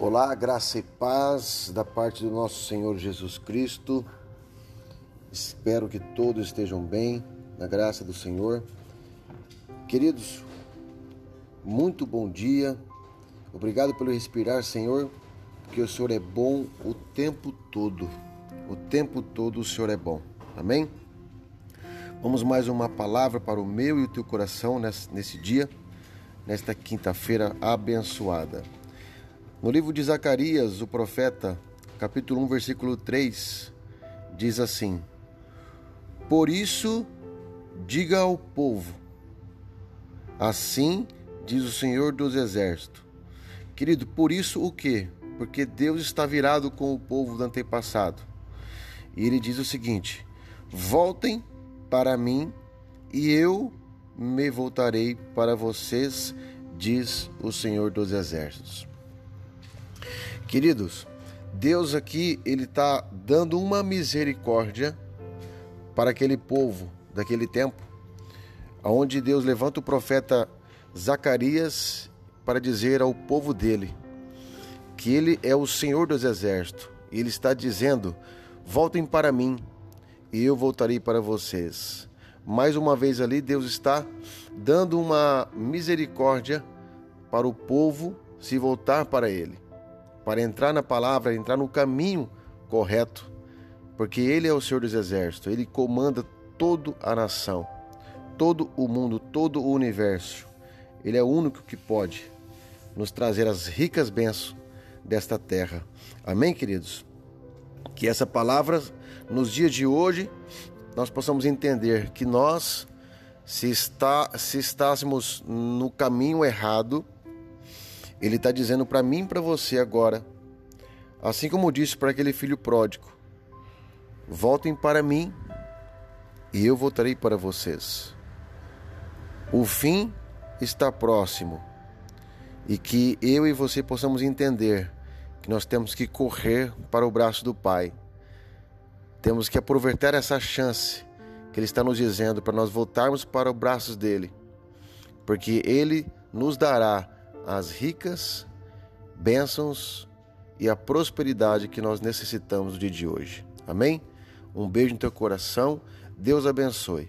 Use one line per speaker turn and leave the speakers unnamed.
Olá, graça e paz da parte do nosso Senhor Jesus Cristo. Espero que todos estejam bem, na graça do Senhor. Queridos, muito bom dia. Obrigado pelo respirar, Senhor, porque o Senhor é bom o tempo todo. O tempo todo o Senhor é bom. Amém? Vamos mais uma palavra para o meu e o teu coração nesse dia, nesta quinta-feira abençoada. No livro de Zacarias, o profeta, capítulo 1, versículo 3, diz assim: Por isso, diga ao povo, assim diz o Senhor dos Exércitos. Querido, por isso o quê? Porque Deus está virado com o povo do antepassado. E ele diz o seguinte: Voltem para mim e eu me voltarei para vocês, diz o Senhor dos Exércitos. Queridos, Deus aqui ele está dando uma misericórdia para aquele povo daquele tempo, aonde Deus levanta o profeta Zacarias para dizer ao povo dele que ele é o Senhor dos exércitos. Ele está dizendo: voltem para mim e eu voltarei para vocês. Mais uma vez ali, Deus está dando uma misericórdia para o povo se voltar para Ele para entrar na palavra, entrar no caminho correto, porque Ele é o Senhor dos Exércitos, Ele comanda toda a nação, todo o mundo, todo o universo. Ele é o único que pode nos trazer as ricas bênçãos desta terra. Amém, queridos? Que essa palavra, nos dias de hoje, nós possamos entender que nós, se, está, se estássemos no caminho errado, ele está dizendo para mim e para você agora, assim como disse para aquele filho pródigo: voltem para mim e eu voltarei para vocês. O fim está próximo e que eu e você possamos entender que nós temos que correr para o braço do Pai. Temos que aproveitar essa chance que Ele está nos dizendo para nós voltarmos para os braços dele, porque Ele nos dará as ricas bênçãos e a prosperidade que nós necessitamos no dia de hoje. Amém? Um beijo no teu coração. Deus abençoe.